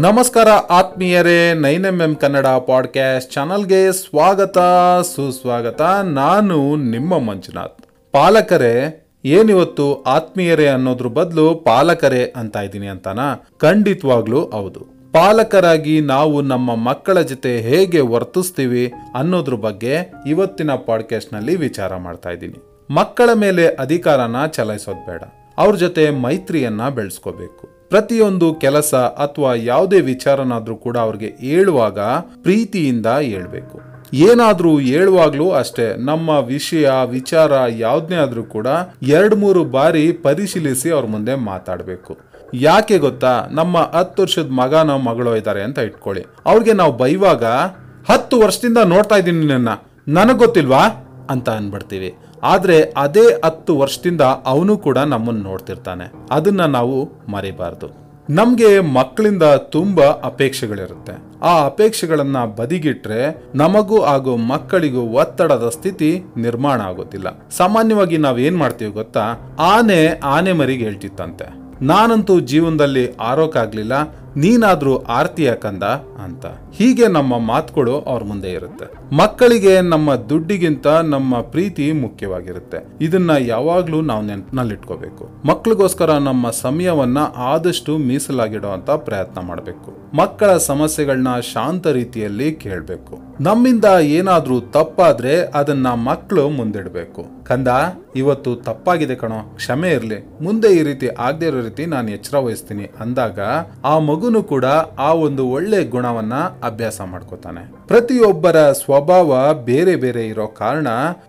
ನಮಸ್ಕಾರ ಆತ್ಮೀಯರೇ, nine M M Kannada podcast ಚಾನಲ್ಗೆ ಸ್ವಾಗತ, ಸುಸ್ವಾಗತ. ನಾನು ನಿಮ್ಮ ಮಂಜುನಾಥ್. ಪಾಲಕರೇ, ಏನಿವತ್ತು ಆತ್ಮೀಯರೇ ಅನ್ನೋದ್ರ ಬದಲು ಪಾಲಕರೇ ಅಂತ ಇದ್ದೀನಿ ಅಂತಾನ? ಖಂಡಿತವಾಗ್ಲೂ ಹೌದು. ಪಾಲಕರಾಗಿ ನಾವು ನಮ್ಮ ಮಕ್ಕಳ ಜೊತೆ ಹೇಗೆ ವರ್ತಿಸ್ತೀವಿ ಅನ್ನೋದ್ರ ಬಗ್ಗೆ ಇವತ್ತಿನ ಪಾಡ್ಕ್ಯಾಸ್ಟ್ನಲ್ಲಿ ವಿಚಾರ ಮಾಡ್ತಾ ಇದ್ದೀನಿ. ಮಕ್ಕಳ ಮೇಲೆ ಅಧಿಕಾರನ ಚಲಾಯಿಸೋದು ಬೇಡ. ಅವ್ರ ಜೊತೆ ಮೈತ್ರಿಯನ್ನ ಬೆಳೆಸ್ಕೋಬೇಕು. ಪ್ರತಿಯೊಂದು ಕೆಲಸ ಅಥವಾ ಯಾವುದೇ ವಿಚಾರನಾದ್ರೂ ಕೂಡ ಅವ್ರಿಗೆ ಹೇಳುವಾಗ ಪ್ರೀತಿಯಿಂದ ಹೇಳ್ಬೇಕು ಏನಾದರೂ ಹೇಳುವಾಗ್ಲೂ ಅಷ್ಟೇ, ನಮ್ಮ ವಿಷಯ, ವಿಚಾರ ಯಾವುದನ್ನೇ ಆದರೂ ಕೂಡ ಎರಡು ಮೂರು ಬಾರಿ ಪರಿಶೀಲಿಸಿ ಅವ್ರ ಮುಂದೆ ಮಾತಾಡಬೇಕು. ಯಾಕೆ ಗೊತ್ತಾ? ನಮ್ಮ ಹತ್ತು ವರ್ಷದ ಮಗನ ಮಗಳು ಇದ್ದಾರೆ ಅಂತ ಇಟ್ಕೊಳ್ಳಿ. ಅವ್ರಿಗೆ ನಾವು ಬೈವಾಗ, ಹತ್ತು ವರ್ಷದಿಂದ ನೋಡ್ತಾ ಇದ್ದೀನಿ ನನ್ನ ನನಗೆ ಗೊತ್ತಿಲ್ವಾ? ಅಂತ ಅನ್ಬಿಡ್ತೀವಿ. ಆದ್ರೆ ಅದೇ ಹತ್ತು ವರ್ಷದಿಂದ ಅವನು ಕೂಡ ನಮ್ಮನ್ನು ನೋಡ್ತಿರ್ತಾನೆ. ಅದನ್ನ ನಾವು ಮರಿಬಾರ್ದು. ನಮಗೆ ಮಕ್ಕಳಿಂದ ತುಂಬಾ ಅಪೇಕ್ಷೆಗಳಿರುತ್ತೆ. ಆ ಅಪೇಕ್ಷೆಗಳನ್ನ ಬದಿಗಿಟ್ರೆ ನಮಗೂ ಹಾಗೂ ಮಕ್ಕಳಿಗೂ ಒತ್ತಡದ ಸ್ಥಿತಿ ನಿರ್ಮಾಣ ಆಗೋದಿಲ್ಲ. ಸಾಮಾನ್ಯವಾಗಿ ನಾವೇನು ಮಾಡ್ತೀವಿ ಗೊತ್ತಾ? ಆನೆ ಆನೆ ಮರಿಗೆ ಹೇಳ್ತಿತ್ತಂತೆ. ನಾನಂತೂ ಜೀವನದಲ್ಲಿ ಆರೋಕಾಗ್ಲಿಲ್ಲ, ನೀನಾದರೂ ಆರ್ತಿಯ ಕಂದ ಅಂತ. ಹೀಗೆ ನಮ್ಮ ಮಾತುಗಳು ಅವ್ರ ಮುಂದೆ ಇರುತ್ತೆ. ಮಕ್ಕಳಿಗೆ ನಮ್ಮ ದುಡ್ಡಿಗಿಂತ ನಮ್ಮ ಪ್ರೀತಿ ಮುಖ್ಯವಾಗಿರುತ್ತೆ. ಇದನ್ನ ಯಾವಾಗ್ಲೂ ನಾವು ನೆನಪಿನಲ್ಲಿಟ್ಕೋಬೇಕು. ಮಕ್ಕಳಿಗೋಸ್ಕರ ನಮ್ಮ ಸಮಯವನ್ನ ಆದಷ್ಟು ಮೀಸಲಾಗಿಡುವಂತ ಪ್ರಯತ್ನ ಮಾಡಬೇಕು. ಮಕ್ಕಳ ಸಮಸ್ಯೆಗಳನ್ನ ಶಾಂತ ರೀತಿಯಲ್ಲಿ ಕೇಳಬೇಕು. ನಮ್ಮಿಂದ ಏನಾದ್ರೂ ತಪ್ಪಾದ್ರೆ ಅದನ್ನ ಮಕ್ಕಳು ಮುಂದಿಡಬೇಕು. ಕಂದ, ಇವತ್ತು ತಪ್ಪಾಗಿದೆ ಕಣೋ, ಕ್ಷಮೆ ಇರಲಿ. ಮುಂದೆ ಈ ರೀತಿ ಆಗದೆ ಇರೋ ರೀತಿ ನಾನು ಎಚ್ಚರ ವಹಿಸ್ತೀನಿ ಅಂದಾಗ ಆ ಮಗುನು ಕೂಡ ಆ ಒಂದು ಒಳ್ಳೆ ಗುಣವನ್ನ ಅಭ್ಯಾಸ ಮಾಡ್ಕೋತಾನೆ. ಪ್ರತಿಯೊಬ್ಬರ ಸ್ವಭಾವ ಬೇರೆ ಬೇರೆ ಇರೋ ಕಾರಣ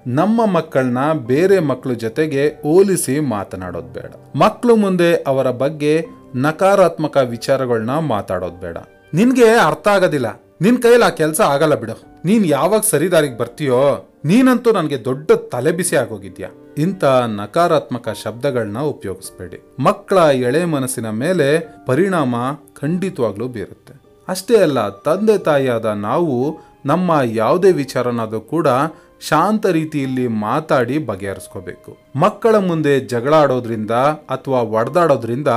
ನಮ್ಮ ಮಕ್ಕಳನ್ನ ಬೇರೆ ಮಕ್ಕಳ ಜೊತೆಗೆ ಹೋಲಿಸಿ ಮಾತನಾಡೋದು ಬೇಡ. ಮಕ್ಕಳು ಮುಂದೆ ಅವರ ಬಗ್ಗೆ ನಕಾರಾತ್ಮಕ ವಿಚಾರಗಳನ್ನ ಮಾತಾಡೋದು ಬೇಡ. ನಿನ್ಗೆ ಅರ್ಥ ಆಗೋದಿಲ್ಲ. ನಿನ್ ಕೈಯಲ್ಲಿ ಆ ಕೆಲಸ ಆಗಲ್ಲ ಬಿಡು. ನೀನ್ ಯಾವಾಗ ಸರಿದಾರಿಗೆ ಬರ್ತೀಯೋ, ನೀನಂತೂ ನನಗೆ ದೊಡ್ಡ ತಲೆ ಬಿಸಿ ಆಗೋಗಿದ್ಯಾ? ಇಂಥ ನಕಾರಾತ್ಮಕ ಶಬ್ದಗಳನ್ನ ಉಪಯೋಗಿಸ್ಬೇಡಿ. ಮಕ್ಕಳ ಎಳೆ ಮನಸ್ಸಿನ ಮೇಲೆ ಪರಿಣಾಮ ಖಂಡಿತವಾಗ್ಲೂ ಬೀರುತ್ತೆ. ಅಷ್ಟೇ ಅಲ್ಲ, ತಂದೆ ತಾಯಿಯಾದ ನಾವು ನಮ್ಮ ಯಾವುದೇ ವಿಚಾರನಾದರೂ ಕೂಡ ಶಾಂತ ರೀತಿಯಲ್ಲಿ ಮಾತಾಡಿ ಬಗೆಹರಿಸ್ಕೋಬೇಕು. ಮಕ್ಕಳ ಮುಂದೆ ಜಗಳ ಆಡೋದ್ರಿಂದ ಅಥವಾ ಒಡೆದಾಡೋದ್ರಿಂದ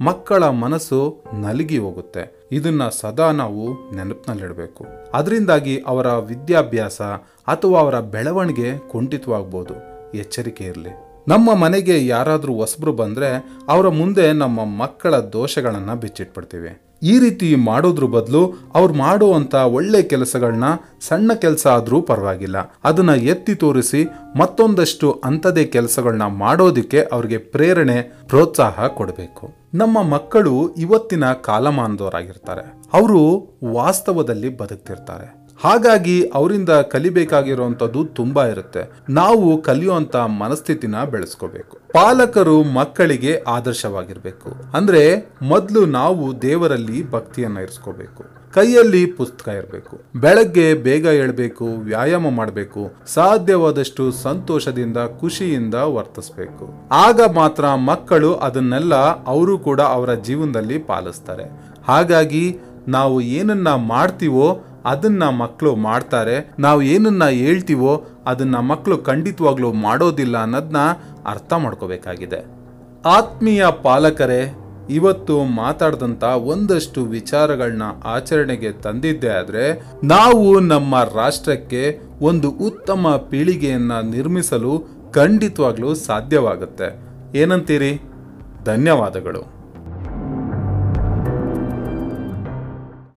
ಮಕ್ಕಳ ಮನಸ್ಸು ನಲಗಿ ಹೋಗುತ್ತೆ. ಇದನ್ನ ಸದಾ ನಾವು ನೆನಪಿನಲ್ಲಿಡಬೇಕು. ಅದರಿಂದಾಗಿ ಅವರ ವಿದ್ಯಾಭ್ಯಾಸ ಅಥವಾ ಅವರ ಬೆಳವಣಿಗೆ ಕುಂಠಿತವಾಗ್ಬೋದು. ಎಚ್ಚರಿಕೆ ಇರಲಿ. ನಮ್ಮ ಮನೆಗೆ ಯಾರಾದರೂ ಹೊಸಬ್ರು ಬಂದರೆ ಅವರ ಮುಂದೆ ನಮ್ಮ ಮಕ್ಕಳ ದೋಷಗಳನ್ನು ಬಿಚ್ಚಿಟ್ಬಿಡ್ತೀವಿ. ಈ ರೀತಿ ಮಾಡೋದ್ರ ಬದಲು ಅವ್ರು ಮಾಡುವಂತ ಒಳ್ಳೆ ಕೆಲಸಗಳನ್ನ ಸಣ್ಣ ಕೆಲಸ ಆದರೂ ಪರವಾಗಿಲ್ಲ. ಅದನ್ನ ಎತ್ತಿ ತೋರಿಸಿ ಮತ್ತೊಂದಷ್ಟು ಅಂಥದೇ ಕೆಲಸಗಳನ್ನ ಮಾಡೋದಕ್ಕೆ ಅವ್ರಿಗೆ ಪ್ರೇರಣೆ, ಪ್ರೋತ್ಸಾಹ ಕೊಡಬೇಕು. ನಮ್ಮ ಮಕ್ಕಳು ಇವತ್ತಿನ ಕಾಲಮಾನದವರಾಗಿರ್ತಾರೆ. ಅವರು ವಾಸ್ತವದಲ್ಲಿ ಬದುಕ್ತಿರ್ತಾರೆ. ಹಾಗಾಗಿ ಅವರಿಂದ ಕಲಿಬೇಕಾಗಿರುವಂಥದ್ದು ತುಂಬಾ ಇರುತ್ತೆ. ನಾವು ಕಲಿಯುವಂತ ಮನಸ್ಥಿತಿನ ಬೆಳೆಸ್ಕೋಬೇಕು. ಪಾಲಕರು ಮಕ್ಕಳಿಗೆ ಆದರ್ಶವಾಗಿರ್ಬೇಕು. ಅಂದ್ರೆ ಮೊದಲು ನಾವು ದೇವರಲ್ಲಿ ಭಕ್ತಿಯನ್ನ ಇರಿಸ್ಕೋಬೇಕು. ಕೈಯಲ್ಲಿ ಪುಸ್ತಕ ಇರಬೇಕು. ಬೆಳಗ್ಗೆ ಬೇಗ ಏಳ್ಬೇಕು, ವ್ಯಾಯಾಮ ಮಾಡಬೇಕು, ಸಾಧ್ಯವಾದಷ್ಟು ಸಂತೋಷದಿಂದ, ಖುಷಿಯಿಂದ ವರ್ತಿಸ್ಬೇಕು. ಆಗ ಮಾತ್ರ ಮಕ್ಕಳು ಅದನ್ನೆಲ್ಲ ಅವರು ಕೂಡ ಅವರ ಜೀವನದಲ್ಲಿ ಪಾಲಿಸ್ತಾರೆ. ಹಾಗಾಗಿ ನಾವು ಏನನ್ನ ಮಾಡ್ತೀವೋ ಅದನ್ನ ಮಕ್ಕಳು ಮಾಡ್ತಾರೆ. ನಾವು ಏನನ್ನ ಹೇಳ್ತೀವೋ ಅದನ್ನ ಮಕ್ಕಳು ಖಂಡಿತವಾಗ್ಲೂ ಮಾಡೋದಿಲ್ಲ ಅನ್ನೋದನ್ನ ಅರ್ಥ ಮಾಡ್ಕೋಬೇಕಾಗಿದೆ. ಆತ್ಮೀಯ ಪಾಲಕರೇ, ಇವತ್ತು ಮಾತಾಡ್ದಂಥ ಒಂದಷ್ಟು ವಿಚಾರಗಳನ್ನ ಆಚರಣೆಗೆ ತಂದಿದ್ದೆ ಆದರೆ, ನಾವು ನಮ್ಮ ರಾಷ್ಟ್ರಕ್ಕೆ ಒಂದು ಉತ್ತಮ ಪೀಳಿಗೆಯನ್ನ ನಿರ್ಮಿಸಲು ಖಂಡಿತವಾಗ್ಲೂ ಸಾಧ್ಯವಾಗುತ್ತೆ. ಏನಂತೀರಿ? ಧನ್ಯವಾದಗಳು.